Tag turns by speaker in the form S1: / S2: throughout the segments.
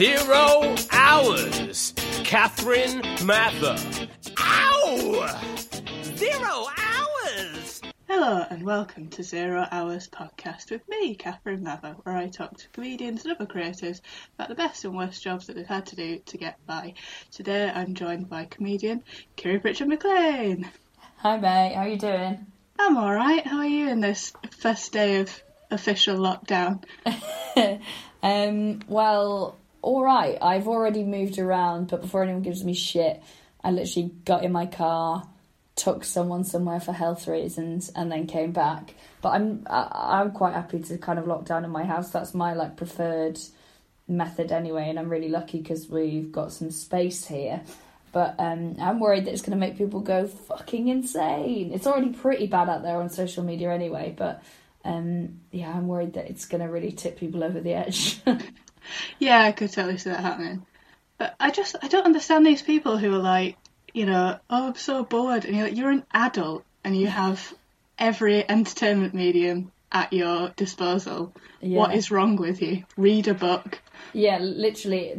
S1: Zero hours. Catherine Mather. Ow! Zero hours!
S2: Hello and welcome to Zero Hours Podcast with me, Catherine Mather, where I talk to comedians and other creators about the best and worst jobs that they've had to do to get by. Today I'm joined by comedian Kiri Pritchard McLean.
S3: Hi mate, how are you doing?
S2: I'm alright, how are you in this first day of official lockdown?
S3: um, well, alright. I've already moved around, but before anyone gives me shit, I literally got in my car, took someone somewhere for health reasons, and then came back. But I'm I, I'm quite happy to kind of lock down in my house. That's my like preferred method anyway, and I'm really lucky because we've got some space here. But um, I'm worried that it's going to make people go fucking insane. It's already pretty bad out there on social media anyway, but um, yeah, I'm worried that it's going to really tip people over the edge.
S2: Yeah, I could totally see that happening. But I just I don't understand these people who are like, you know, oh I'm so bored and you're like you're an adult and you have every entertainment medium at your disposal. What
S3: Yeah.
S2: is wrong with you? Read a book.
S3: yeah, literally,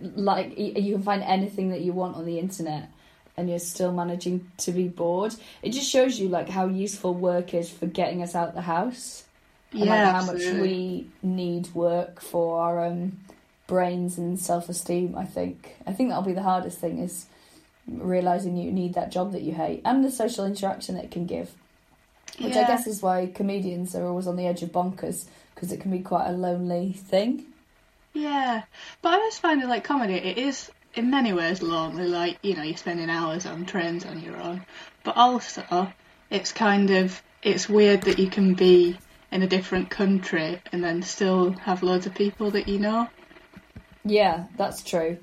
S3: like you can find anything that you want on the internet, and you're still managing to be bored. It just shows you like how useful work is for getting us out of the house. And
S2: yeah,
S3: like how much we need work for our um, brains and self esteem. I think I think that'll be the hardest thing is realizing you need that job that you hate and the social interaction it can give, which I guess is why comedians are always on the edge of bonkers because it can be quite a lonely thing.
S2: Yeah, but I just find it like comedy. It is in many ways lonely. Like you know, you're spending hours on trains on your own, but also it's kind of it's weird that you can be in a different country and then still have loads of people that you know.
S3: Yeah, that's true.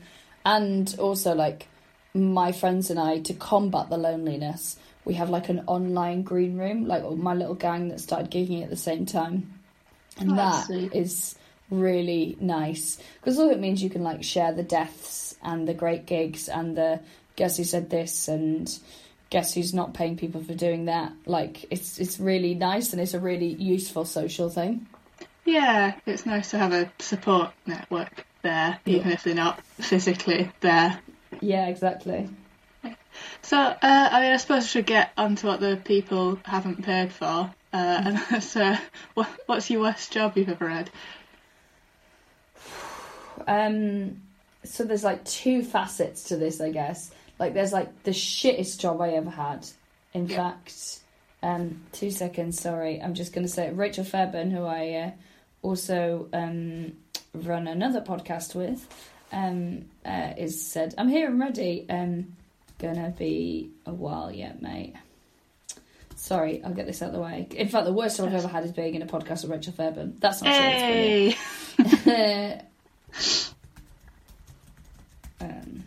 S3: And also, like, my friends and I, to combat the loneliness, we have like an online green room, like oh, my little gang that started gigging at the same time. And
S2: Oh, that's
S3: really nice because all it means you can like share the deaths and the great gigs and the guess who said this and guess who's not paying people for doing that like it's it's really nice and it's a really useful social thing
S2: Yeah, it's nice to have a support network there, even if they're not physically there.
S3: yeah exactly
S2: So, uh, I mean, I suppose we should get onto what the people haven't paid for. Uh, and that's, uh, what, what's your worst job you've ever had?
S3: Um, so there's like two facets to this, I guess. Like there's like the shittest job I ever had. In
S2: Yeah.
S3: fact, um, two seconds. Sorry, I'm just gonna say Rachel Fairburn, who I uh, also um run another podcast with, um, uh, is said I'm here and ready. Um, gonna be a while yet, mate. Sorry, I'll get this out of the way. In fact, the worst job I've ever had is being in a podcast with Rachel Fairburn. That's not true. it's brilliant.
S2: Hey!
S3: um,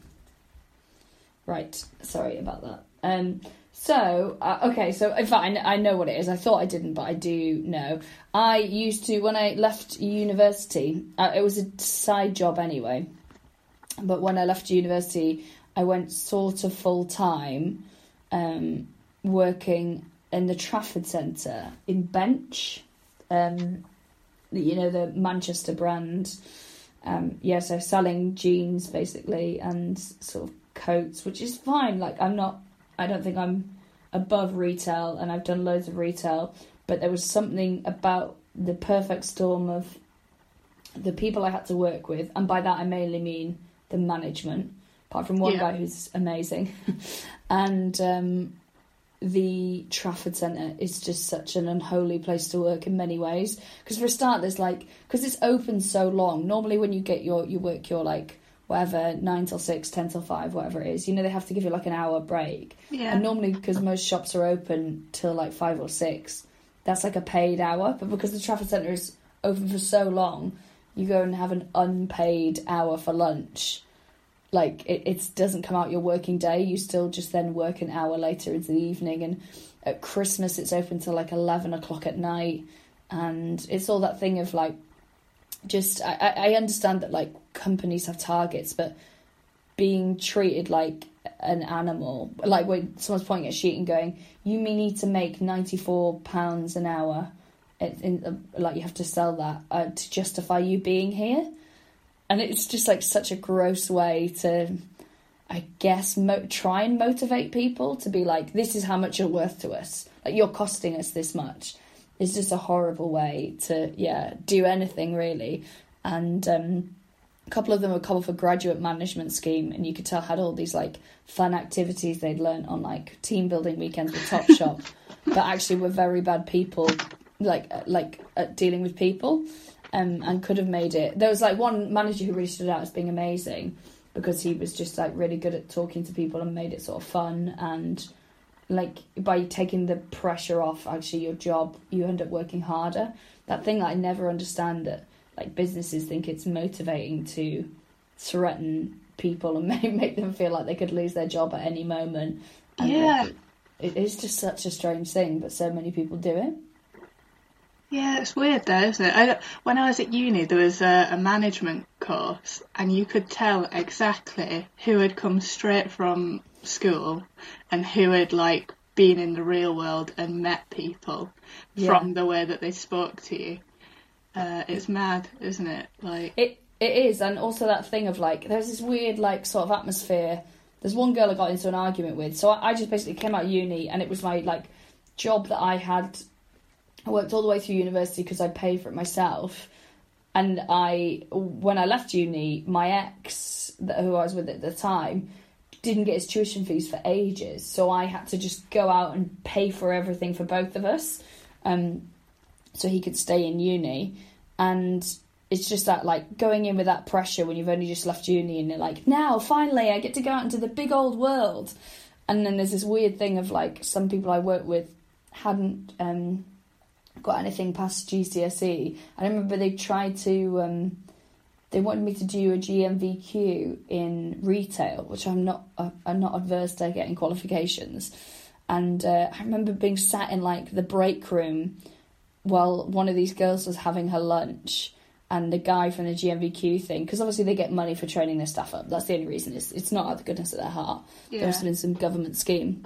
S3: right, sorry about that. Um, so, uh, okay, so in fact, I, I know what it is. I thought I didn't, but I do know. I used to, when I left university, uh, it was a side job anyway, but when I left university, I went sort of full time um, working in the Trafford Centre in Bench. Um, you know, the Manchester brand um yeah so selling jeans basically and sort of coats which is fine like i'm not i don't think i'm above retail and i've done loads of retail but there was something about the perfect storm of the people i had to work with and by that i mainly mean the management apart from one
S2: Yeah.
S3: guy who's amazing and um the Trafford Centre is just such an unholy place to work in many ways. Because for a start, there's like because it's open so long. Normally, when you get your you work your like whatever nine till six, ten till five, whatever it is, you know they have to give you like an hour break.
S2: Yeah.
S3: And normally, because most shops are open till like five or six, that's like a paid hour. But because the Trafford Centre is open for so long, you go and have an unpaid hour for lunch. Like it, it doesn't come out your working day. You still just then work an hour later into the evening. And at Christmas, it's open till like eleven o'clock at night. And it's all that thing of like, just I, I understand that like companies have targets, but being treated like an animal, like when someone's pointing at a sheet and going, "You need to make ninety four pounds an hour," in, in, like you have to sell that uh, to justify you being here. and it's just like such a gross way to, I guess, mo- try and motivate people to be like, this is how much you're worth to us. Like you're costing us this much. It's just a horrible way to yeah do anything really, and. um a couple of them were called for graduate management scheme, and you could tell had all these like fun activities they'd learned on like team building weekends with Topshop, but actually were very bad people, like uh, like at dealing with people, um, and could have made it. There was like one manager who really stood out as being amazing because he was just like really good at talking to people and made it sort of fun and like by taking the pressure off actually your job you end up working harder that thing that i never understand that like businesses think it's motivating to threaten people and make, make them feel like they could lose their job at any moment. And
S2: Yeah.
S3: it, it is just such a strange thing, but so many people do it.
S2: Yeah, it's weird though, isn't it? I, when I was at uni, there was a, a management course, and you could tell exactly who had come straight from school and who had like been in the real world and met people
S3: Yeah.
S2: from the way that they spoke to you. Uh, it's mad, isn't it? Like,
S3: It it is, and also that thing of like there's this weird like sort of atmosphere. There's one girl I got into an argument with, so I, I just basically came out of uni, and it was my like job that I had. I worked all the way through university because I paid for it myself, and I when I left uni, my ex who I was with at the time didn't get his tuition fees for ages, so I had to just go out and pay for everything for both of us, um, so he could stay in uni, and it's just that like going in with that pressure when you've only just left uni and you're like now finally I get to go out into the big old world, and then there's this weird thing of like some people I work with hadn't um, got anything past GCSE. I remember they tried to. Um, they wanted me to do a GNVQ in retail, which I'm not. Uh, I'm not adverse to getting qualifications. And uh, I remember being sat in like the break room while one of these girls was having her lunch, and the guy from the GNVQ thing, because obviously they get money for training their staff up. That's the only reason. It's it's not out of the goodness of their heart. There
S2: Yeah.
S3: must have been some government scheme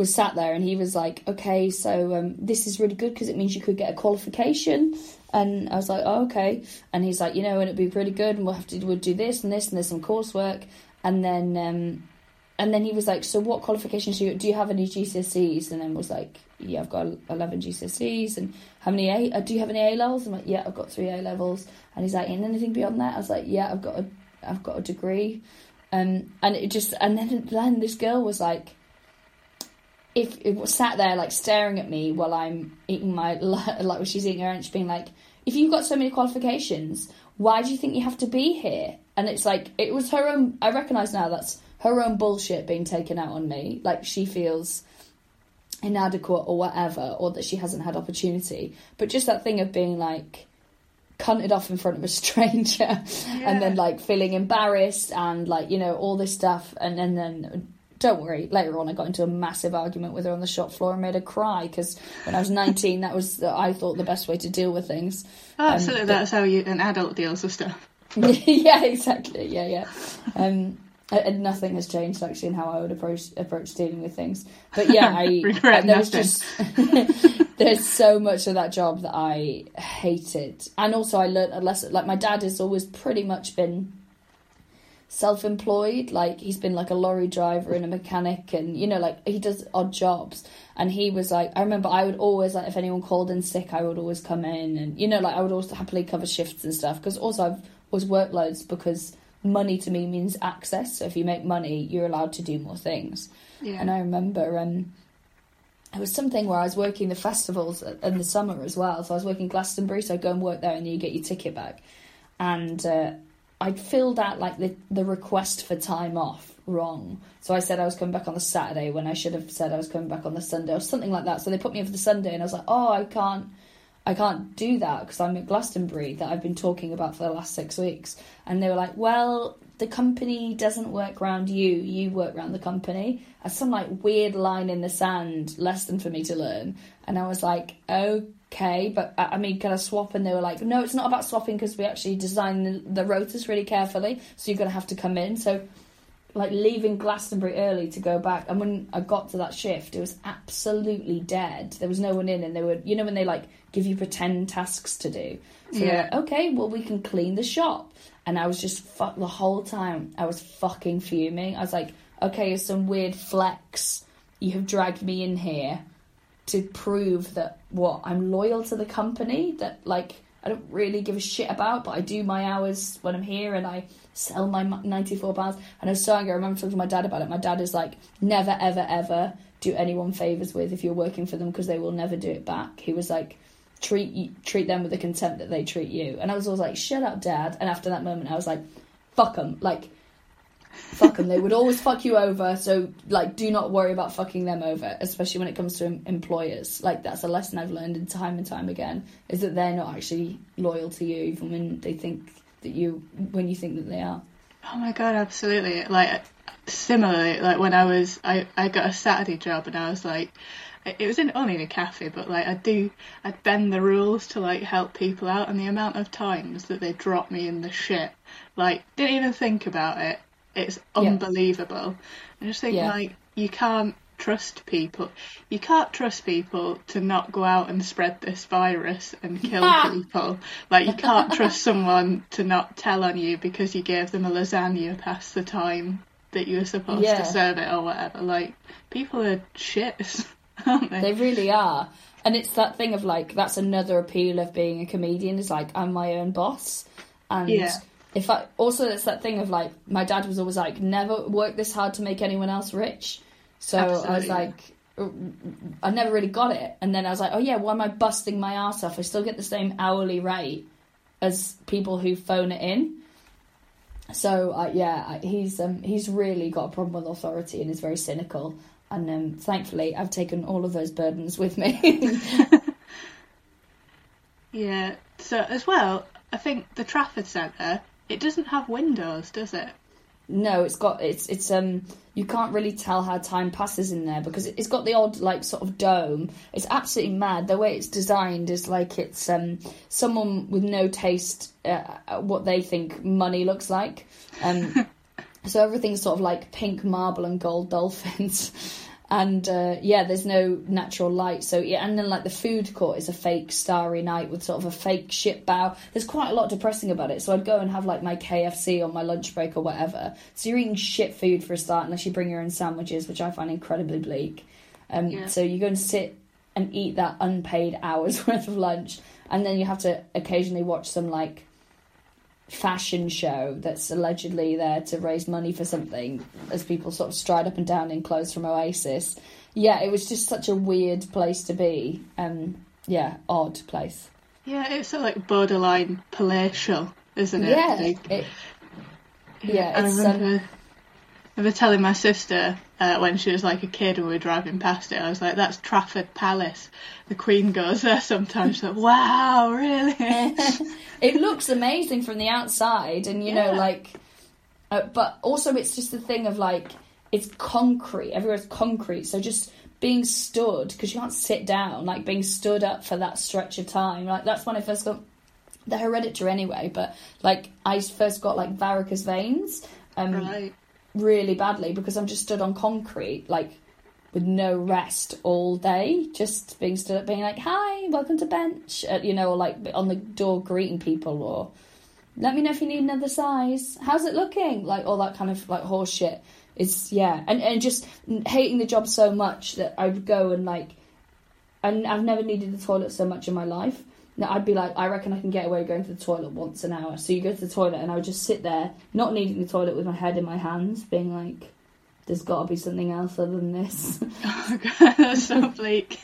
S3: was sat there and he was like, okay, so um, this is really good because it means you could get a qualification. And I was like, oh, okay. And he's like, you know, and it'd be really good, and we'll have to we'll do this and this, and there's some coursework. And then, um, and then he was like, so what qualifications do you do? You have any GCSEs? And then was like, yeah, I've got eleven GCSEs. And how many A? Uh, do you have any A levels? I'm like, yeah, I've got three A levels. And he's like, and anything beyond that? I was like, yeah, I've got a, I've got a degree. Um, and it just, and then then this girl was like if it was sat there like staring at me while I'm eating my like she's eating her lunch, being like, if you've got so many qualifications, why do you think you have to be here? And it's like it was her own. I recognise now that's her own bullshit being taken out on me. Like she feels inadequate or whatever, or that she hasn't had opportunity. But just that thing of being like cunted off in front of a stranger and then like feeling embarrassed and like you know all this stuff and, and then don't worry later on i got into a massive argument with her on the shop floor and made her cry because when i was 19 that was i thought the best way to deal with things
S2: oh,
S3: Um,
S2: absolutely,
S3: but-
S2: that's how you, an adult deals with stuff.
S3: yeah exactly yeah yeah um and nothing has changed actually in how I would approach approach dealing with things. But yeah, I
S2: Regret
S3: there was just there's so much of that job that I hated, and also I learned a lesson. Like my dad has always pretty much been self-employed. Like he's been like a lorry driver and a mechanic, and you know, like he does odd jobs. And he was like, I remember I would always like if anyone called in sick, I would always come in, and you know, like I would also happily cover shifts and stuff because also I've always worked loads because money to me means access. So if you make money, you're allowed to do more things.
S2: Yeah.
S3: And I remember um, it was something where I was working the festivals in the summer as well. So I was working Glastonbury, so I'd go and work there, and you get your ticket back. And uh, I'd filled out like the the request for time off wrong. So I said I was coming back on the Saturday when I should have said I was coming back on the Sunday or something like that. So they put me in for the Sunday, and I was like, oh, I can't. I can't do that because I'm at Glastonbury that I've been talking about for the last six weeks. And they were like, well, the company doesn't work around you, you work around the company. As some like weird line in the sand lesson for me to learn. And I was like, okay, but I I mean, can I swap? And they were like, no, it's not about swapping because we actually design the, the rotas really carefully. So you're going to have to come in. So like leaving Glastonbury early to go back. And when I got to that shift, it was absolutely dead. There was no one in, and they were, you know, when they like give you pretend tasks to do. So
S2: Yeah.
S3: like, okay, well, we can clean the shop. And I was just fuck the whole time. I was fucking fuming. I was like, okay, it's some weird flex. You have dragged me in here to prove that what I'm loyal to the company. That like I don't really give a shit about, but I do my hours when I'm here and I sell my ninety four pounds. And I was so angry. I remember talking to my dad about it. My dad is like, never, ever, ever do anyone favors with if you're working for them because they will never do it back. He was like, treat treat them with the contempt that they treat you. And I was always like, shut up, dad. And after that moment, I was like, fuck them. Like, fuck them. They would always fuck you over. So, like, do not worry about fucking them over, especially when it comes to em- employers. Like, that's a lesson I've learned in time and time again is that they're not actually loyal to you, even when they think that you, when you think that they are.
S2: Oh my god, absolutely. Like similarly, like when I was, I, I got a Saturday job and I was like, it was in only in a cafe, but like I do, I'd bend the rules to like help people out, and the amount of times that they drop me in the shit, like didn't even think about it. It's
S3: Yeah.
S2: unbelievable. I just think
S3: Yeah.
S2: like you can't trust people. You can't trust people to not go out and spread this virus and kill people. Like you can't trust someone to not tell on you because you gave them a lasagna past the time that you were supposed
S3: Yeah.
S2: to serve it or whatever. Like people are shit, aren't they?
S3: They really are. And it's that thing of like, that's another appeal of being a comedian is like, I'm my own boss. And
S2: Yeah.
S3: If I, also it's that thing of like, my dad was always like, never work this hard to make anyone else rich. So I was like, I never really got it. And then I was like, oh yeah, why am I busting my ass off? I still get the same hourly rate as people who phone it in. So uh, yeah, he's um, he's really got a problem with authority and is very cynical. And um, thankfully, I've taken all of those burdens with me.
S2: Yeah. So as well, I think the Trafford Centre, it doesn't have windows, does it?
S3: no, it's got it's it's um you can't really tell how time passes in there because it's got the odd like sort of dome. It's absolutely mad. The way it's designed is like it's um someone with no taste uh, what they think money looks like. Um, so everything's sort of like pink marble and gold dolphins. And uh, yeah, there's no natural light. So yeah, and then like the food court is a fake starry night with sort of a fake ship bow. There's quite a lot depressing about it. So I'd go and have like my KFC on my lunch break or whatever. So you're eating shit food for a start, unless you bring your own sandwiches, which I find incredibly bleak. Um,
S2: Yeah.
S3: So you go and sit and eat that unpaid hours worth of lunch, and then you have to occasionally watch some like fashion show that's allegedly there to raise money for something as people sort of stride up and down in clothes from Oasis. Yeah, it was just such a weird place to be. Um, yeah, odd place.
S2: Yeah, it's sort of like borderline palatial, isn't it?
S3: Yeah,
S2: Like,
S3: it, yeah,
S2: I
S3: it's
S2: remember,
S3: um,
S2: remember telling my sister uh, when she was like a kid and we were driving past it, I was like, that's Trafford Palace. The Queen goes there sometimes. She's like, wow, really?
S3: it looks amazing from the outside, and you know, like, uh, but also it's just the thing of like it's concrete. Everywhere's concrete, so just being stood because you can't sit down, like being stood up for that stretch of time. Like that's when I first got the hereditary anyway, but like I first got like varicose veins. Um,
S2: right.
S3: Really badly because I'm just stood on concrete, like with no rest all day, just being stood up, being like, "Hi, welcome to Bench," uh, you know, or like on the door greeting people, or let me know if you need another size. How's it looking? Like all that kind of like horse shit. It's yeah, and and just hating the job so much that I would go and like, and I've never needed the toilet so much in my life. I'd be like, I reckon I can get away going to the toilet once an hour. So you go to the toilet, and I would just sit there, not needing the toilet, with my head in my hands, being like, "There's got to be something else other than this."
S2: Oh, God, that's so bleak.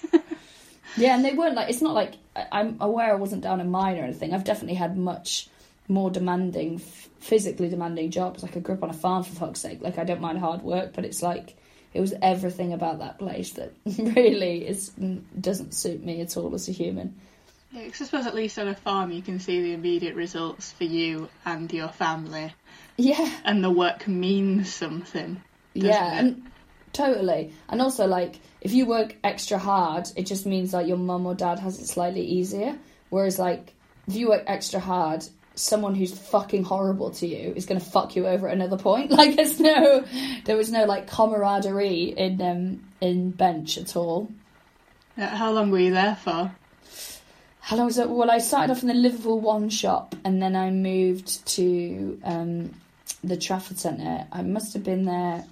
S3: yeah, and they weren't like. It's not like I- I'm aware I wasn't down a mine or anything. I've definitely had much more demanding, f- physically demanding jobs. Like I grew up on a farm for fuck's sake. Like I don't mind hard work, but it's like it was everything about that place that really is mm, doesn't suit me at all as a human.
S2: Yeah, 'cause I suppose at least on a farm you can see the immediate results for you and your family,
S3: Yeah,
S2: and the work means something.
S3: yeah,
S2: it?
S3: and totally. And also, like, if you work extra hard, it just means like your mum or dad has it slightly easier. Whereas, like, if you work extra hard, someone who's fucking horrible to you is going to fuck you over at another point. Like there's no, there was no like camaraderie in um in Bench at all.
S2: Uh, How long were you there for?
S3: How long was it? Well, I started off in the Liverpool One shop, and then I moved to um, the Trafford Centre. I must have been there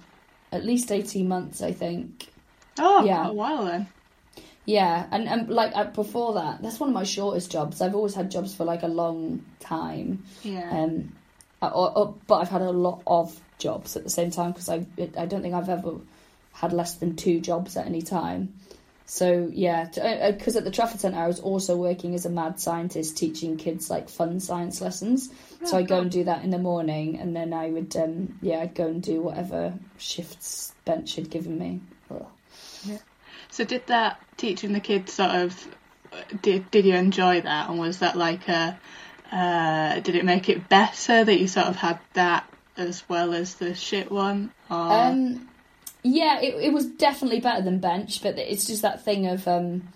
S3: at least eighteen months, I think.
S2: Oh,
S3: Yeah.
S2: a while then.
S3: Yeah, and, and like uh, before that, that's one of my shortest jobs. I've always had jobs for like a long time,
S2: Yeah.
S3: um, uh, or, or, but I've had a lot of jobs at the same time because I I don't think I've ever had less than two jobs at any time. So yeah, because at the Trafford Centre I was also working as a mad scientist teaching kids like fun science lessons. so
S2: Oh,
S3: I'd go and do that in the morning, and then I would um, yeah I'd go and do whatever shifts Bench had given me. Ugh.
S2: So did that teaching the kids sort of did did you enjoy that and was that like a uh, did it make it better that you sort of had that as well as the shit one? Or
S3: Um, yeah, it, it was definitely better than Bench, but it's just that thing of um,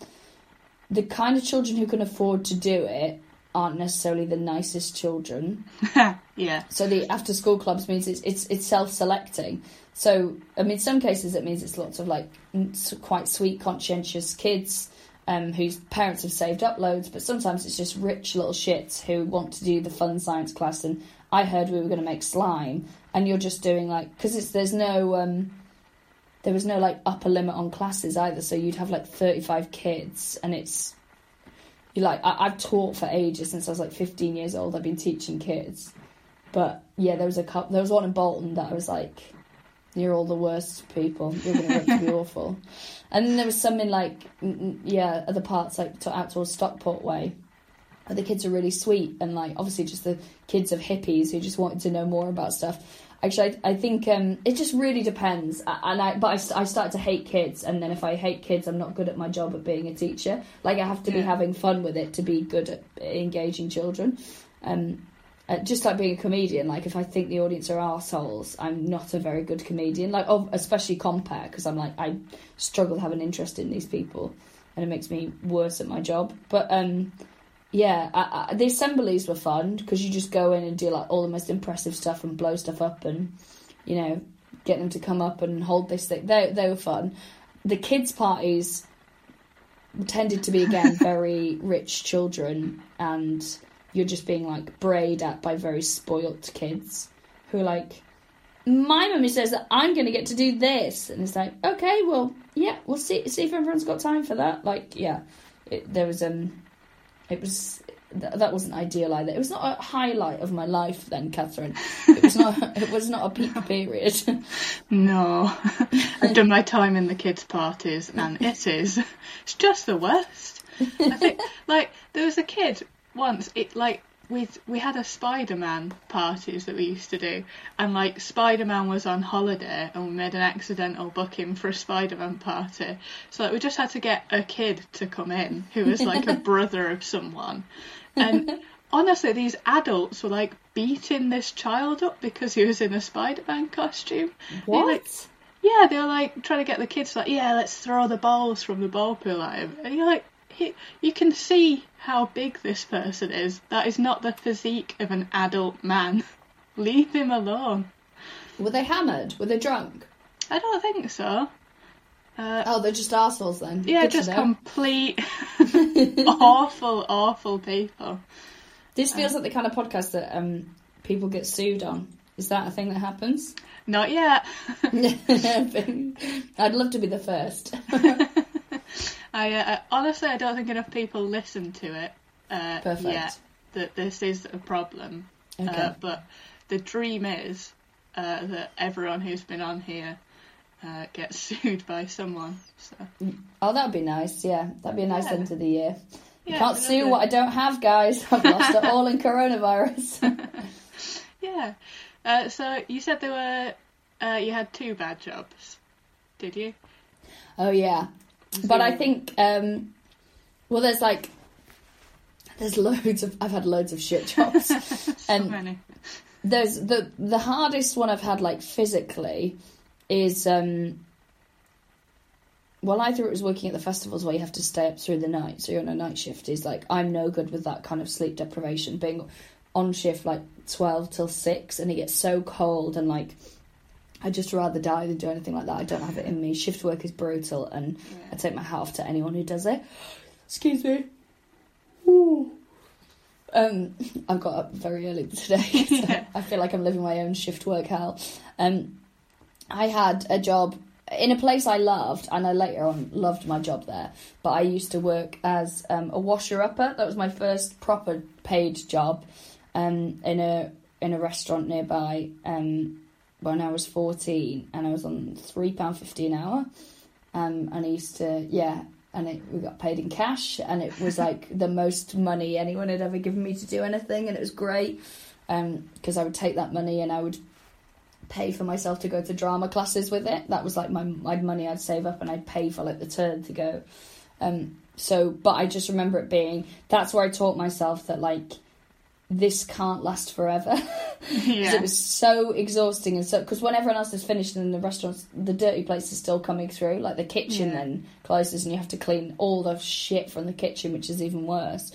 S3: the kind of children who can afford to do it aren't necessarily the nicest children.
S2: yeah.
S3: So the after school clubs means it's it's it's self selecting. So I mean, some cases it means it's lots of like quite sweet, conscientious kids. Um, whose parents have saved up loads, but sometimes it's just rich little shits who want to do the fun science class. And I heard we were going to make slime, and you're just doing like because it's there's no um, there was no like upper limit on classes either, so you'd have like 35 kids, and it's you like I, I've taught for ages since I was like 15 years old. I've been teaching kids, but yeah, there was a couple. There was one in Bolton that I was like, "You're all the worst people. You're going to work to be awful." And then there was some in like yeah other parts like to, out towards Stockport way. where The kids are really sweet and like obviously just the kids of hippies who just wanted to know more about stuff. Actually, I, I think um, it just really depends. And I, but I, I started to hate kids, and then if I hate kids, I'm not good at my job at being a teacher. Like I have to be having fun with it to be good at engaging children. Um, uh, just like being a comedian, like if I think the audience are assholes, I'm not a very good comedian. Like, oh, especially compare because I'm like I struggle to have an interest in these people, and it makes me worse at my job. But um, yeah, I, I, the assemblies were fun because you just go in and do like all the most impressive stuff and blow stuff up and you know get them to come up and hold this thing. They they were fun. The kids' parties tended to be again very rich children and you're just being like brayed at by very spoilt kids who are like my mummy says that I'm going to get to do this and it's like okay well yeah we'll see see if everyone's got time for that like yeah it, there was um it was th- that wasn't ideal either it was not a highlight of my life then Catherine it was not it was not a peak period
S2: No. I've done my time in the kids' parties and it is it's just the worst. I think like there was a kid once, it like we we had a Spider Man parties that we used to do and like Spider Man was on holiday and we made an accidental booking for a Spider Man party. So like we just had to get a kid to come in who was like a brother of someone. And honestly these adults were like beating this child up because he was in a Spider Man costume. They, like,
S3: what
S2: yeah, they were like trying to get the kids like, yeah, let's throw the balls from the ball pool at him. And you're like, he, you can see how big this person is. That is not the physique of an adult man. Leave him alone.
S3: were they hammered were they drunk
S2: I don't think so. Uh,
S3: oh they're just assholes then
S2: yeah,
S3: Good
S2: just complete awful, awful people.
S3: This feels like the kind of podcast that um, people get sued on. Is that a thing that happens?
S2: Not yet.
S3: I'd love to be the first.
S2: I uh, honestly, I don't think enough people listen to it uh,
S3: Perfect.
S2: yet. That this is a problem.
S3: Okay.
S2: Uh, but the dream is uh, that everyone who's been on here uh, gets sued by someone. So
S3: oh, that'd be nice. Yeah, that'd be a nice
S2: Yeah.
S3: end to the year.
S2: yeah,
S3: Can't sue what I don't have, guys. I've lost it all in coronavirus.
S2: Yeah. Uh, so you said there were uh, you had two bad jobs, did you?
S3: oh yeah, but I think um, well, there's like there's loads of I've had loads of shit jobs.
S2: so
S3: and
S2: many.
S3: there's the the hardest one I've had like physically is um well either it was working at the festivals where you have to stay up through the night so you're on a night shift is like I'm no good with that kind of sleep deprivation being on shift like twelve till six, and it gets so cold and like. I'd just rather die than do anything like that. I don't have it in me. Shift work is brutal, and I take my hat off to anyone who does it. Excuse me. Ooh. Um, I got up very early today, so I feel like I'm living my own shift work hell. Um, I had a job in a place I loved, and I later on loved my job there. But I used to work as um, a washer upper. That was my first proper paid job um, in a in a restaurant nearby. Um, when I was fourteen, and I was on three pound fifty an hour. Um, and I used to yeah, and it, we got paid in cash, and it was like the most money anyone had ever given me to do anything, and it was great because I would take that money and I would pay for myself to go to drama classes with it. That was like my my money I'd save up and I'd pay for like the turn to go. Um, so, but I just remember it being that's where I taught myself that like this can't last forever. Because
S2: Yeah.
S3: it was so exhausting and so because when everyone else is finished and the restaurants the dirty place is still coming through like the kitchen
S2: Yeah.
S3: then closes and you have to clean all the shit from the kitchen which is even worse.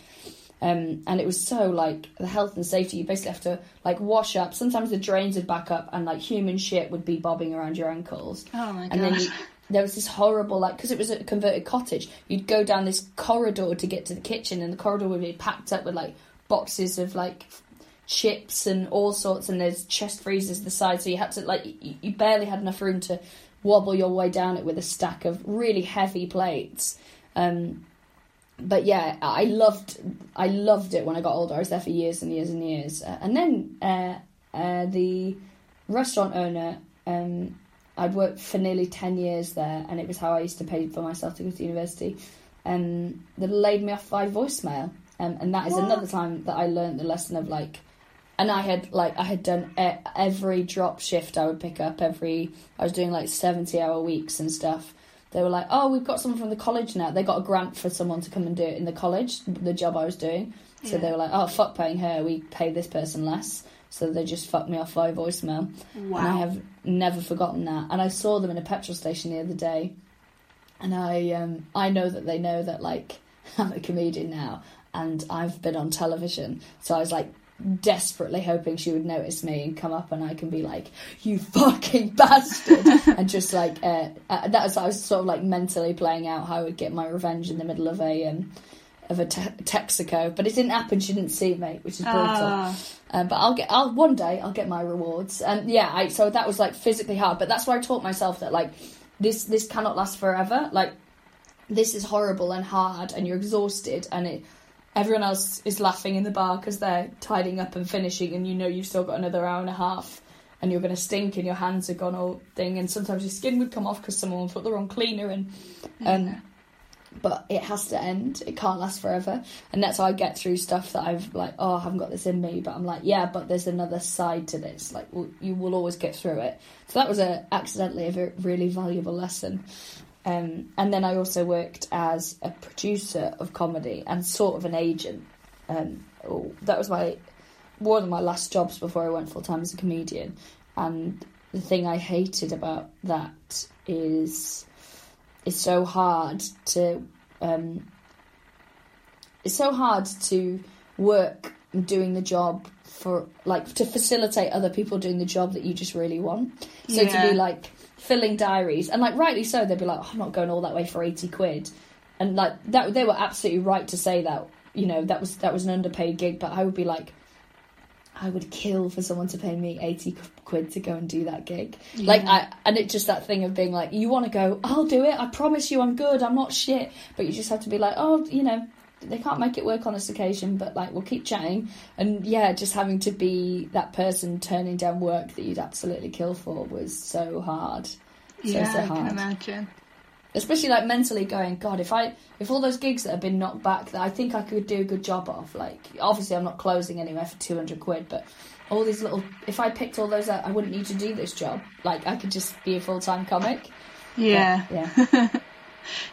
S3: Um, and it was so like the health and safety you basically have to like wash up. Sometimes the drains would back up and like human shit would be bobbing around your ankles.
S2: Oh my
S3: and then you, there was this horrible like because it was a converted cottage you'd go down this corridor to get to the kitchen and the corridor would be packed up with like boxes of like chips and all sorts and there's chest freezers the side so you had to like you, barely had enough room to wobble your way down it with a stack of really heavy plates um but yeah i loved i loved it when i got older i was there for years and years and years uh, and then uh, uh, the restaurant owner um I'd worked for nearly 10 years there, and it was how I used to pay for myself to go to university. Um, they laid me off by voicemail. Um, and that is
S2: What?
S3: another time that I learned the lesson of like, and I had like I had done e- every drop shift I would pick up every I was doing like seventy hour weeks and stuff. They were like, "Oh, we've got someone from the college now." They got a grant for someone to come and do it in the college, the job I was doing. So
S2: Yeah.
S3: they were like, "Oh, fuck paying her. We pay this person less." So they just fucked me off by voicemail.
S2: Wow.
S3: And I have never forgotten that. And I saw them in a petrol station the other day, and I um, I know that they know that like I'm a comedian now, and I've been on television. So I was like desperately hoping she would notice me and come up, and I can be like, "You fucking bastard," and just like uh, uh, that was I was sort of like mentally playing out how I would get my revenge in the middle of a. Um, of a te- Texaco, but it didn't happen. She didn't see me, which is brutal.
S2: Ah,
S3: Um, but I'll get, I'll one day I'll get my rewards. And yeah, I, so that was like physically hard. But that's where I taught myself that like this this cannot last forever. Like this is horrible and hard, and you're exhausted, and it everyone else is laughing in the bar because they're tidying up and finishing, and you know you've still got another hour and a half. And you're going to stink, and your hands are gone all thing, and sometimes your skin would come off because someone put the wrong cleaner in. Um, but it has to end. It can't last forever, and that's how I get through stuff that I've like, oh, I haven't got this in me. But I'm like, yeah, but there's another side to this. Like, well, you will always get through it. So that was a accidentally a very, really valuable lesson. Um, and then I also worked as a producer of comedy and sort of an agent. Um, oh, that was my one of my last jobs before I went full time as a comedian. And the thing I hated about that is it's so hard to um, it's so hard to work doing the job for like to facilitate other people doing the job that you just really want. So
S2: Yeah.
S3: to be like filling diaries and like rightly so, they'd be like, oh, I'm not going all that way for eighty quid, and like that they were absolutely right to say that. You know that was that was an underpaid gig, but I would be like, I would kill for someone to pay me eighty quid to go and do that gig. Like I and it's just that thing of being like, you want to go, I'll do it. I promise you, I'm good. I'm not shit. But you just have to be like, oh, you know, they can't make it work on this occasion, but like we'll keep chatting. And yeah, just having to be that person turning down work that you'd absolutely kill for was so hard. So
S2: yeah,
S3: so hard.
S2: I can imagine.
S3: especially like mentally going god if i if all those gigs that have been knocked back that i think i could do a good job of like obviously i'm not closing anywhere for 200 quid but all these little if i picked all those out i wouldn't need to do this job like i could just be a full-time comic
S2: Yeah,
S3: yeah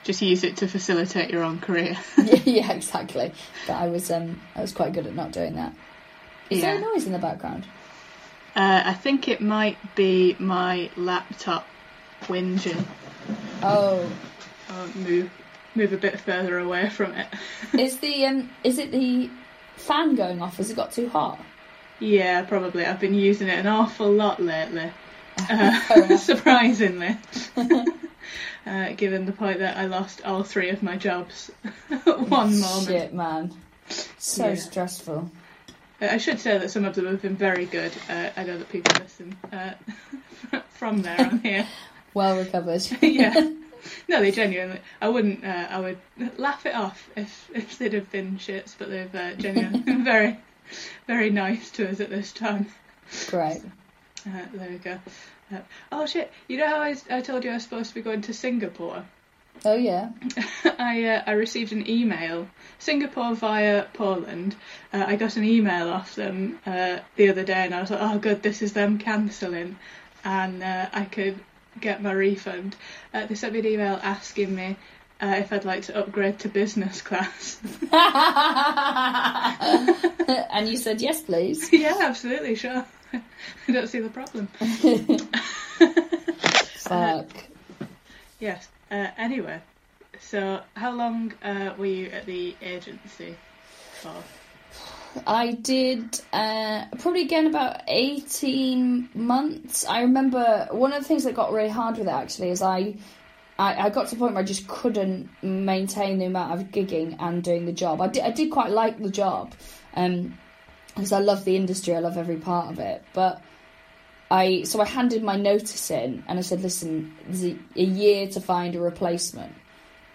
S2: just use it to facilitate your own career.
S3: yeah, yeah exactly but i was um i was quite good at not doing that is there a noise in the background
S2: Uh, I think it might be my laptop whinging.
S3: oh
S2: I'll move move a bit further away from it.
S3: is the um is it the fan going off has it got too hot
S2: Yeah, probably. I've been using it an awful lot lately. Uh, surprisingly. Uh, given the point that I lost all three of my jobs at one moment.
S3: Shit, man. So
S2: Yeah.
S3: stressful.
S2: Uh, I should say that some of them have been very good. Uh, I know that people listen uh, from there on here.
S3: Well recovered.
S2: yeah. No, they genuinely. I wouldn't. Uh, I would laugh it off if if they'd have been shits, but they've uh, genuinely been very, very nice to us at this time.
S3: Great.
S2: Uh, there we go. Oh shit! You know how I, I told you I was supposed to be going to Singapore?
S3: Oh yeah.
S2: I uh, I received an email, Singapore via Poland. Uh, I got an email off them uh, the other day, and I was like, oh good, this is them cancelling, and uh, I could get my refund. Uh, they sent me an email asking me uh, if I'd like to upgrade to business class.
S3: and you said yes, please.
S2: yeah, absolutely, sure. I don't see the problem.
S3: Fuck.
S2: Yes. Uh, anyway, so how long uh, were you at the agency for?
S3: I did uh, probably again about 18 months. I remember one of the things that got really hard with it actually is I, I, I got to the point where I just couldn't maintain the amount of gigging and doing the job. I did, I did quite like the job um, because I love the industry, I love every part of it. But I so I handed my notice in and I said, listen, there's a, a year to find a replacement.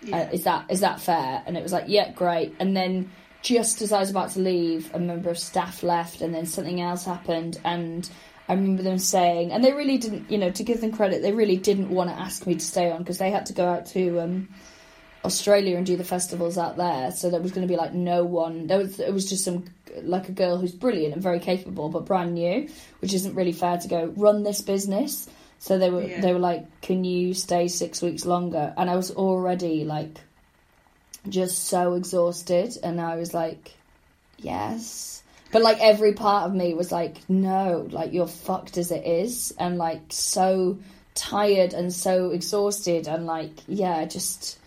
S2: Yeah.
S3: Uh, is that is that fair? And it was like, yeah, great. And then just as I was about to leave, a member of staff left, and then something else happened, and I remember them saying, and they really didn't, you know, to give them credit, they really didn't want to ask me to stay on because they had to go out to um, Australia and do the festivals out there. So there was going to be like no one. There was it was just some like a girl who's brilliant and very capable, but brand new, which isn't really fair to go run this business. So they were
S2: Yeah.
S3: they were like, "Can you stay six weeks longer?" And I was already like, just so exhausted, and I was like, "Yes." But like every part of me was like, "No, like you're fucked as it is," and like so tired and so exhausted, and like yeah, just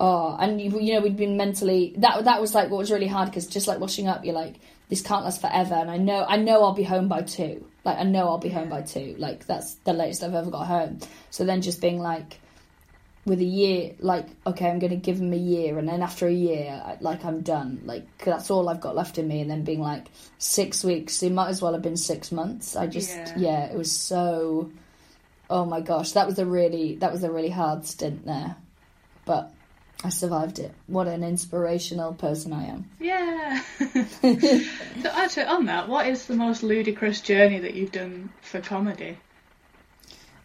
S3: oh, and you, you know we'd been mentally that that was like what was really hard because just like washing up, you're like this can't last forever, and I know I know I'll be home by two. Like I know I'll be home by two. Like that's the latest I've ever got home. So then just being like with a year, like okay, I'm going to give him a year, and then after a year, I- like I'm done. Like 'cause that's all I've got left in me, and then being like six weeks. It might as well have been six months. I just
S2: Yeah.
S3: yeah, it was so. Oh my gosh, that was a really that was a really hard stint there, but I survived it. What an inspirational person I am.
S2: Yeah. so actually, on that, what is the most ludicrous journey that you've done for comedy?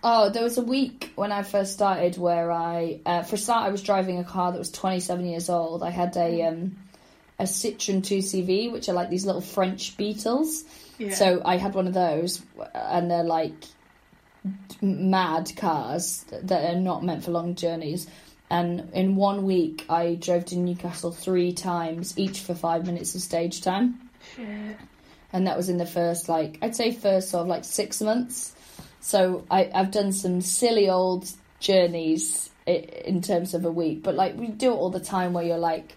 S3: Oh, there was a week when I first started where I, uh, for a start, I was driving a car that was 27 years old. I had a um, a Citroen 2CV, which are like these little French Beetles.
S2: Yeah.
S3: So I had one of those, and they're like mad cars that are not meant for long journeys. And in one week, I drove to Newcastle three times, each for five minutes of stage time
S2: Shit.
S3: and that was in the first like I'd say first sort of like six months. So I, I've done some silly old journeys in terms of a week, but like we do it all the time where you're like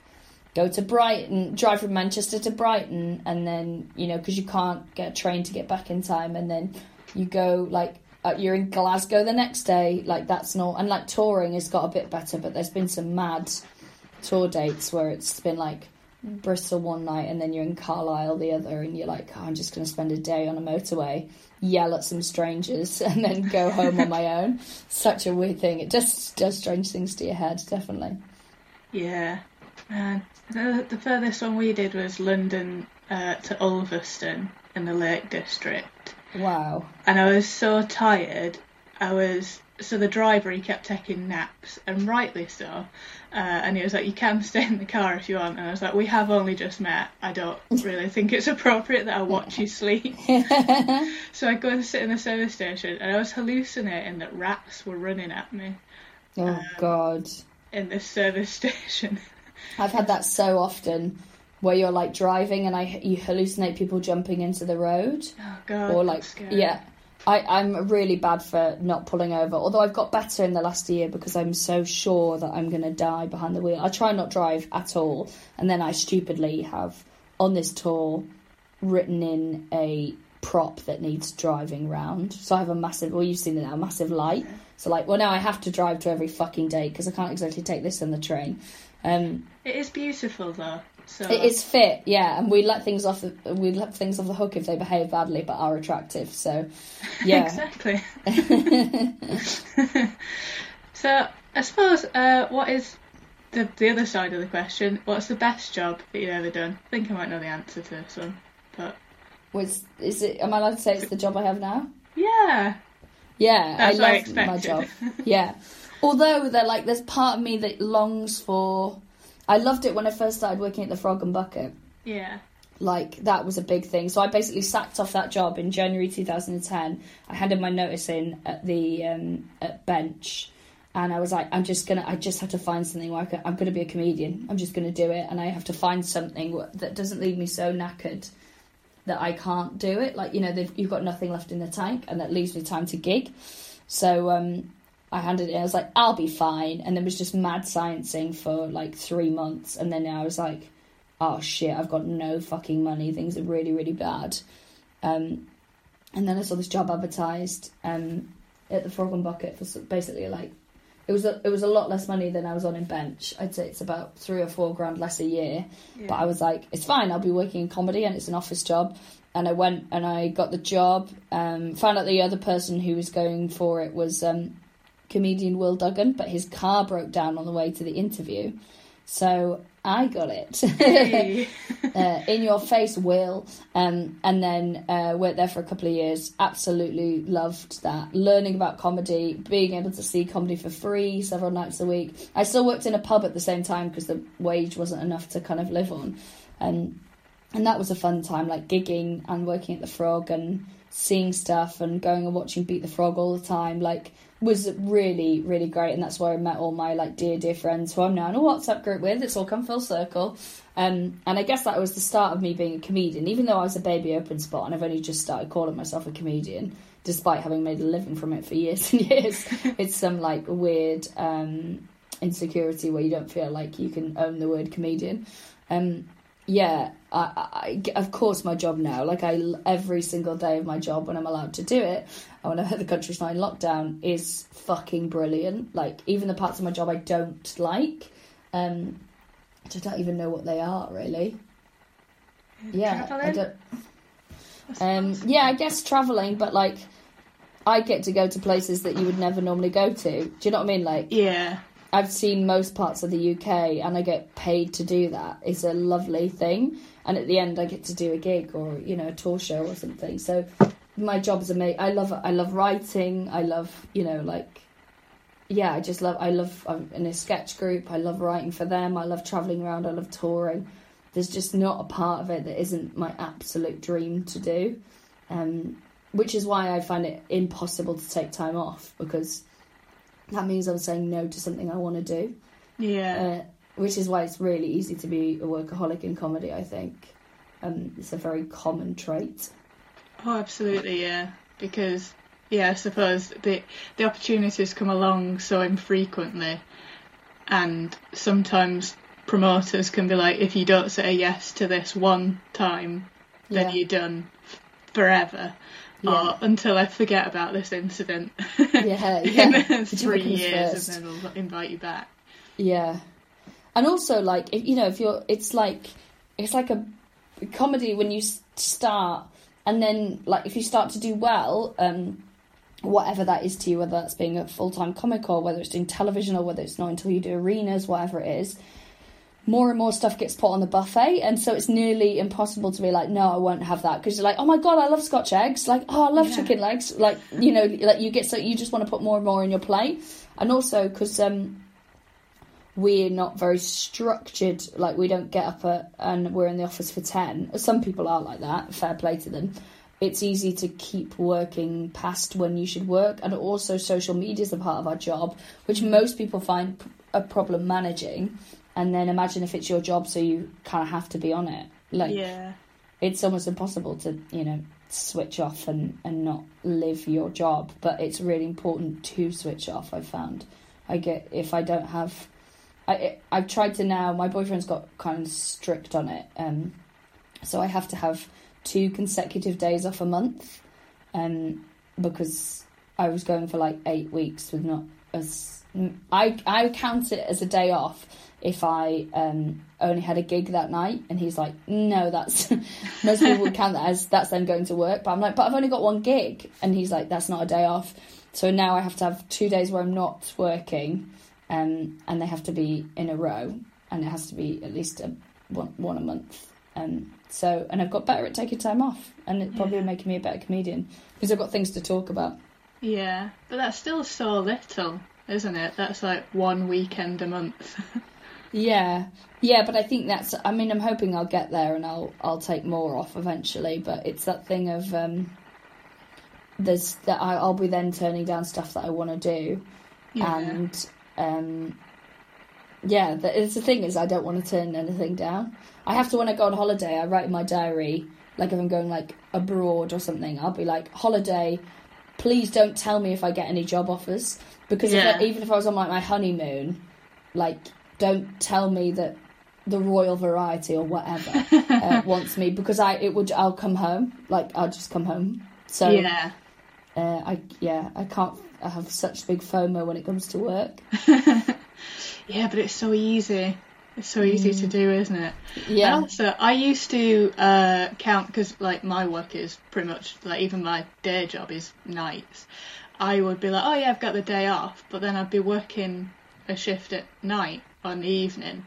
S3: go to Brighton, drive from Manchester to Brighton, and then you know because you can't get a train to get back in time, and then you go like uh, you're in Glasgow the next day. Like that's not and like touring has got a bit better, but there's been some mad tour dates where it's been like Bristol one night and then you're in Carlisle the other, and you're like, oh, I'm just going to spend a day on a motorway, yell at some strangers, and then go home on my own. Such a weird thing. It just does strange things to your head, definitely.
S2: Yeah. Man. The, the furthest one we did was London uh, to Ulverston in the Lake District.
S3: Wow.
S2: and I was so tired. I was so the driver he kept taking naps, and rightly so. Uh, and he was like, "You can stay in the car if you want." And I was like, "We have only just met. I don't really think it's appropriate that I watch you sleep." so I go and sit in the service station, and I was hallucinating that rats were running at me
S3: Oh God.
S2: in this service station.
S3: I've had that so often where you're like driving and I you hallucinate people jumping into the road.
S2: Oh God!
S3: or like
S2: scary.
S3: yeah I, I'm really bad for not pulling over. Although I've got better in the last year because I'm so sure that I'm going to die behind the wheel. I try not drive at all, and then I stupidly have on this tour written in a prop that needs driving round. So I have a massive, well, you've seen it now, massive light. So like, well, now I have to drive to every fucking day because I can't exactly take this on the train. Um,
S2: It is beautiful though. So
S3: it is fit, yeah, and we let things off. The, we let things off the hook if they behave badly, but are attractive. So, yeah,
S2: exactly. so I suppose uh, what is the the other side of the question? What's the best job that you've ever done? I think I might know the answer to this one, but
S3: was is it? Am I allowed to say it's the job I have now?
S2: yeah,
S3: Yeah,
S2: That's
S3: I
S2: what I
S3: my job. Yeah, although they're like, there's part of me that longs for. I loved it when I first started working at the Frog and Bucket.
S2: yeah,
S3: Like that was a big thing. So I basically sacked off that job in January 2010. I handed my notice in at the um, at Bench, and I was like, I'm just gonna, I just have to find something where I can, I'm gonna be a comedian. I'm just gonna do it, and I have to find something that doesn't leave me so knackered that I can't do it. Like you know, you've got nothing left in the tank, and that leaves me time to gig. So um, I handed it. I was like, I'll be fine, and then was just mad sciencing for like three months, and then I was like oh shit, I've got no fucking money. Things are really, really bad. Um, and then I saw this job advertised um, at the Frog and Bucket for basically like it was a, it was a lot less money than I was on in Bench. I'd say it's about three or four grand less a year.
S2: yeah.
S3: But I was like, it's fine. I'll be working in comedy, and it's an office job. And I went and I got the job. Um, found out the other person who was going for it was um, comedian Will Duggan, but his car broke down on the way to the interview, so I got it.
S2: Hey.
S3: uh, in your face, Will. Um, and then uh, worked there for a couple of years. Absolutely loved that. Learning about comedy, being able to see comedy for free several nights a week. I still worked in a pub at the same time because the wage wasn't enough to kind of live on. Um, and that was a fun time, like gigging and working at the Frog and seeing stuff and going and watching Beat the Frog all the time. Like was really really great, and that's where I met all my like dear dear friends who I'm now in a WhatsApp group with. It's all come full circle. Um, and I guess that was the start of me being a comedian, even though I was a baby open spot and I've only just started calling myself a comedian, despite having made a living from it for years and years. it's some like weird um, insecurity where you don't feel like you can own the word comedian. Um, yeah, I, I, of course, my job now, like I, every single day of my job when I'm allowed to do it, and when the country's not in lockdown, is fucking brilliant. Like even the parts of my job I don't like, um, I don't even know what they are really. Yeah, I don't. Um, yeah, I guess traveling, but like, I get to go to places that you would never normally go to. Do you know what I mean? Like,
S2: yeah,
S3: I've seen most parts of the UK and I get paid to do that. It's a lovely thing. And at the end, I get to do a gig or, you know, a tour show or something. So my job is amazing. I love I love writing. I love, you know, like, yeah, I just love, I love, I'm in a sketch group. I love writing for them. I love traveling around. I love touring. There's just not a part of it that isn't my absolute dream to do. Um, which is why I find it impossible to take time off because that means I'm saying no to something I want to do.
S2: yeah.
S3: Uh, which is why it's really easy to be a workaholic in comedy. I think um, it's a very common trait.
S2: Oh, absolutely, yeah. Because yeah, I suppose the the opportunities come along so infrequently, and sometimes promoters can be like, if you don't say yes to this one time, then
S3: Yeah.
S2: you're done f- forever.
S3: Yeah.
S2: Until I forget about this incident
S3: Yeah, yeah. You
S2: three years,
S3: first?
S2: and then they'll invite you back.
S3: Yeah, and also like if you know if you're, it's like it's like a comedy when you start, and then like if you start to do well, um, whatever that is to you, whether that's being a full time comic or whether it's doing television or whether it's not until you do arenas, whatever it is. More and more stuff gets put on the buffet, and so it's nearly impossible to be like, no, I won't have that because you're like, oh my god, I love Scotch eggs, like, oh, I love
S2: Yeah.
S3: chicken legs, like, you know, like you get so you just want to put more and more in your plate, and also because um, we're not very structured. Like we don't get up at, and we're in the office for ten. Some people are like that. Fair play to them. It's easy to keep working past when you should work, and also social media is a part of our job, which most people find a problem managing. And then imagine if it's your job, so you kind of have to be on it. Like
S2: yeah,
S3: it's almost impossible to you know switch off and and not live your job. But it's really important to switch off i've found. I get if i don't have i i've tried to now my boyfriend's got kind of strict on it um so i have to have two consecutive days off a month, um, because I was going for like eight weeks with not as I I count it as a day off if I um, only had a gig that night, and he's like, no, that's most people would count that as that's them going to work, but I'm like, but I've only got one gig, and he's like, that's not a day off. So now I have to have two days where I'm not working, um, and they have to be in a row, and it has to be at least a, one, one a month. Um, so, and I've got better at taking time off, and it probably
S2: Yeah.
S3: making me a better comedian because I've got things to talk about.
S2: Yeah, but that's still so little, isn't it? That's like one weekend a month.
S3: Yeah, yeah, but I think that's. I mean, I'm hoping I'll get there and I'll I'll take more off eventually. But it's that thing of um, there's that I, I'll be then turning down stuff that I want to do,
S2: Yeah.
S3: and um, yeah, the, it's the thing is I don't want to turn anything down. I have to when I go on holiday. I write in my diary like if I'm going like abroad or something. I'll be like holiday. Please don't tell me if I get any job offers because if I, even if I was on like my honeymoon, like don't tell me that the Royal Variety or whatever uh, wants me because I it would I'll come home like I'll just come home. So
S2: yeah.
S3: uh, I yeah I can't I have such big FOMO when it comes to work.
S2: Yeah, but it's so easy. It's so easy to do, isn't it?
S3: Yeah.
S2: And also, I used to uh, count because, like, my work is pretty much like even my day job is nights. I would be like, oh yeah, I've got the day off, but then I'd be working a shift at night on the evening.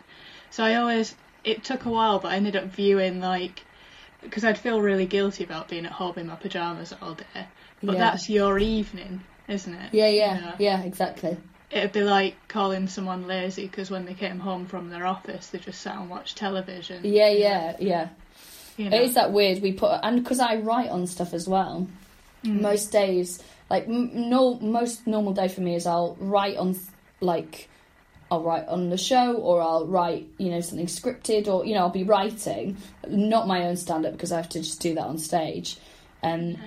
S2: So I always it took a while, but I ended up viewing like because I'd feel really guilty about being at home in my pajamas all day. But
S3: Yeah.
S2: that's your evening, isn't it?
S3: Yeah, yeah,
S2: Yeah.
S3: yeah, exactly.
S2: It'd be like calling someone lazy because when they came home from their office, they just sat and watched television.
S3: Yeah, yeah, yeah.
S2: You know?
S3: It is that weird. We put and because I write on stuff as well.
S2: Mm.
S3: Most days, like m- no, most normal day for me is I'll write on like I'll write on the show or I'll write you know something scripted or you know I'll be writing not my own stand up because I have to just do that on stage. Um,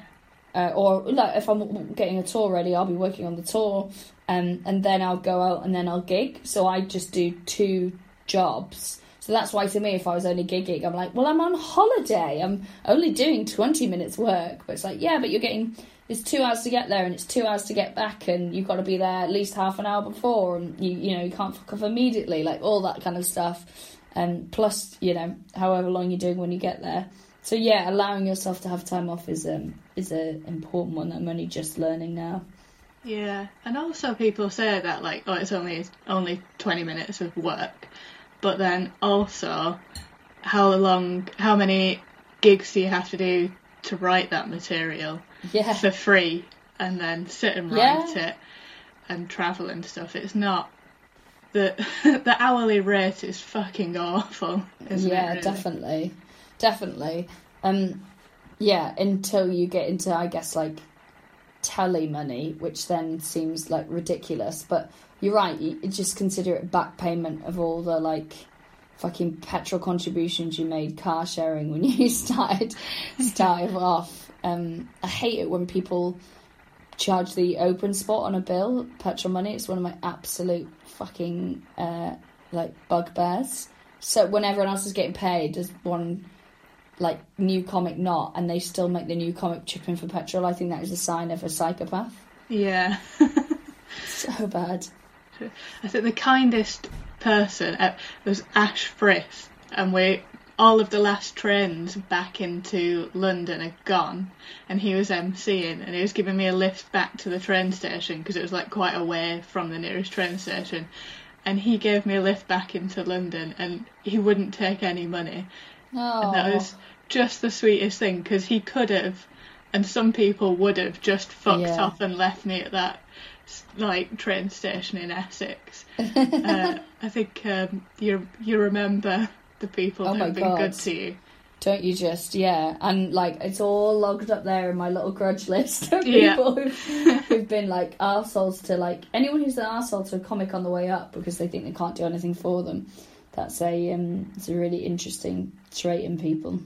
S3: uh, or like if I'm getting a tour ready, I'll be working on the tour, um, and then I'll go out and then I'll gig. So I just do two jobs. So that's why to me, if I was only gigging, I'm like, well, I'm on holiday. I'm only doing 20 minutes work. But it's like, yeah, but you're getting it's two hours to get there and it's two hours to get back, and you've got to be there at least half an hour before, and you you know you can't fuck off immediately, like all that kind of stuff. And plus, you know, however long you're doing when you get there. So yeah, allowing yourself to have time off is um is a important one that I'm only just learning now.
S2: Yeah, and also people say that like, oh, it's only only twenty minutes of work, but then also, how long, how many gigs do you have to do to write that material
S3: Yeah,
S2: for free, and then sit and
S3: Yeah.
S2: write it, and travel and stuff? It's not the the hourly rate is fucking awful,
S3: yeah,
S2: really?
S3: definitely, definitely. Um, yeah, until you get into, I guess, like telly money, which then seems like ridiculous. But you're right. You you just consider it back payment of all the like fucking petrol contributions you made car sharing when you started started off. Um, I hate it when people charge the open spot on a bill, petrol money. It's one of my absolute fucking uh, like bugbears. So when everyone else is getting paid, there's one like new comic not, and they still make the new comic chip in for petrol. I think that is a sign of a psychopath.
S2: Yeah.
S3: So bad.
S2: I think the kindest person uh, was Ash Frith, and we all of the last trains back into London are gone, and he was emceeing, and he was giving me a lift back to the train station because it was like quite away from the nearest train station, and he gave me a lift back into London, and he wouldn't take any money,
S3: Oh,
S2: and that was just the sweetest thing because he could have, and some people would have just fucked
S3: Yeah.
S2: off and left me at that like train station in Essex. uh, I think um, you you remember the people
S3: Oh my
S2: have been
S3: God.
S2: good to you.
S3: Don't you just, yeah. And like, it's all logged up there in my little grudge list of
S2: Yeah.
S3: people who've, who've been like arseholes to like anyone who's an arsehole to a comic on the way up because they think they can't do anything for them. That's a um, it's a really interesting trait in people.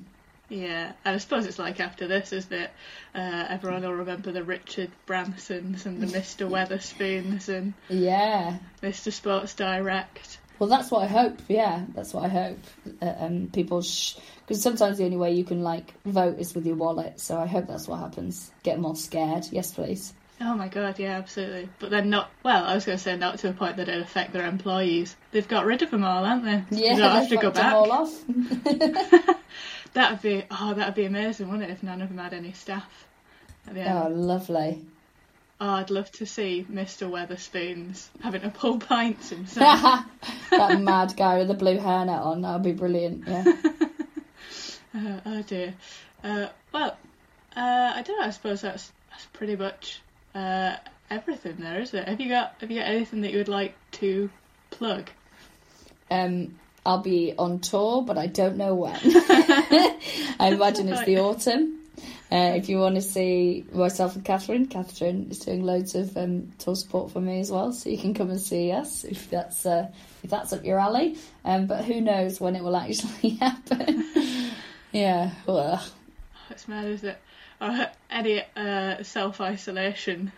S2: Yeah, and I suppose it's like after this, isn't it? Uh, everyone will remember the Richard Bransons and the Mr. Wetherspoons and
S3: Yeah.
S2: Mr. Sports Direct.
S3: Well, that's what I hope. Yeah, that's what I hope. Uh, um, people, because sometimes the only way you can like vote is with your wallet. So I hope that's what happens. Get all scared. Yes, please.
S2: Oh my god, yeah, absolutely. But then not well. I was going to say not to a point that it affect their employees. They've got rid of them all, haven't they?
S3: Yeah,
S2: they don't have to go
S3: fucked them all off.
S2: That'd be oh, that'd be amazing, wouldn't it? If none of them had any staff. At the end.
S3: oh, lovely.
S2: Oh, I'd love to see Mr. Wetherspoons having to pull pints himself.
S3: that mad guy with the blue hairnet on. That would be brilliant. Yeah.
S2: uh, oh dear. Uh, well, uh, I don't know. I suppose that's that's pretty much uh, everything there, is it? Have you got Have you got anything that you would like to plug?
S3: Um, I'll be on tour, but I don't know when. I imagine it's the autumn. Uh, if you want to see myself and Catherine, Catherine is doing loads of um, tour support for me as well, so you can come and see us if that's uh, if that's up your alley. Um, but who knows when it will actually happen? yeah. Ugh.
S2: It's mad, is it? Or any uh, self isolation?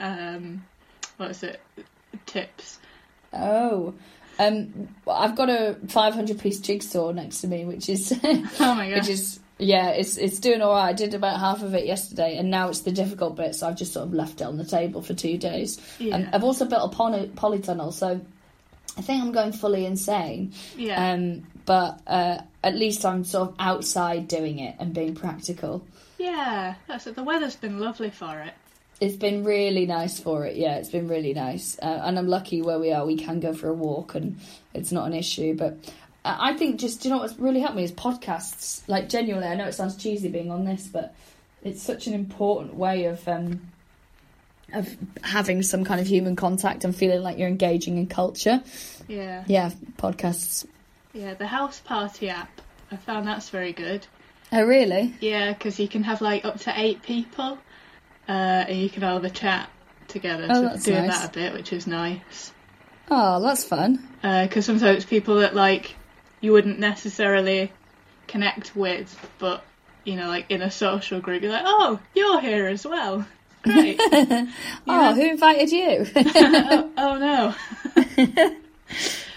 S2: Um, what is it? Tips.
S3: Oh. Um, I've got a 500 piece jigsaw next to me, which is
S2: Oh my god.
S3: which is yeah, it's it's doing all right. I did about half of it yesterday, and now it's the difficult bit. So I've just sort of left it on the table for two days.
S2: Yeah.
S3: And I've also built a poly, polytunnel, so I think I'm going fully insane.
S2: yeah.
S3: Um, but uh, at least I'm sort of outside doing it and being practical.
S2: yeah. That's it. The weather's been lovely for it.
S3: It's been really nice for it. Yeah, it's been really nice, uh, and I'm lucky where we are. We can go for a walk, and it's not an issue. But I I think just do you know what's really helped me is podcasts. Like genuinely, I know it sounds cheesy being on this, but it's such an important way of um, of having some kind of human contact and feeling like you're engaging in culture.
S2: Yeah.
S3: Yeah, podcasts.
S2: Yeah. The Houseparty app. I found that's very good.
S3: Oh, really?
S2: Yeah, because you can have like up to eight people, uh, and you can all have a chat together.
S3: Oh,
S2: so
S3: that's
S2: doing
S3: nice.
S2: that a bit, which is nice.
S3: Oh, that's fun.
S2: Because sometimes people that like you wouldn't necessarily connect with, but you know, like in a social group, you're like, oh, you're here as well. Great.
S3: Oh, who invited you?
S2: oh, oh no.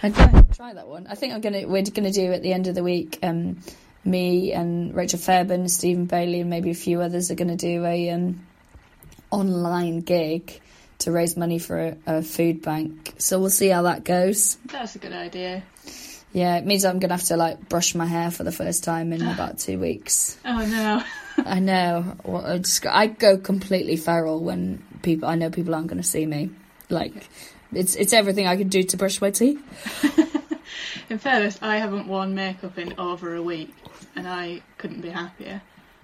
S3: I'd try, try that one. I think I'm gonna we're gonna do at the end of the week. Um, me and Rachel Fairburn, Stephen Bailey, and maybe a few others are gonna do a um, online gig to raise money for a, a food bank. So we'll see how that goes.
S2: That's a good idea.
S3: Yeah, it means I'm gonna have to like brush my hair for the first time in about two weeks.
S2: Oh no.
S3: I know. Well, I just I go completely feral when people I know people aren't gonna see me. Like it's it's everything I could do to brush my teeth.
S2: In fairness, I haven't worn makeup in over a week, and I couldn't be happier.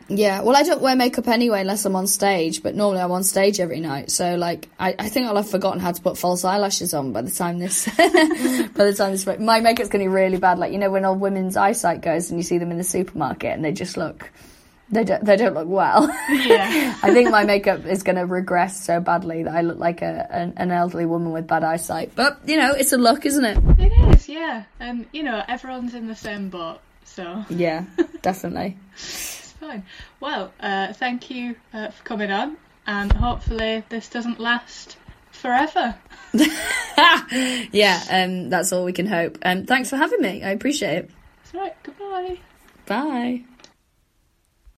S3: Yeah, well, I don't wear makeup anyway unless I'm on stage, but normally I'm on stage every night. So, like, I, I think I'll have forgotten how to put false eyelashes on by the time this, by the time this, my makeup's going to be really bad. Like, you know, when old women's eyesight goes and you see them in the supermarket and they just look, they don't, they don't look well.
S2: Yeah.
S3: I think my makeup is going to regress so badly that I look like a, an, an elderly woman with bad eyesight. But, you know, it's a look, isn't it?
S2: it is, yeah. And you know, everyone's in the same boat, so
S3: Yeah, definitely.
S2: Fine. Well, uh, thank you uh, for coming on, and hopefully this doesn't last forever.
S3: Yeah, um, that's all we can hope. Um, thanks for having me. I appreciate it.
S2: That's right. Goodbye.
S3: Bye.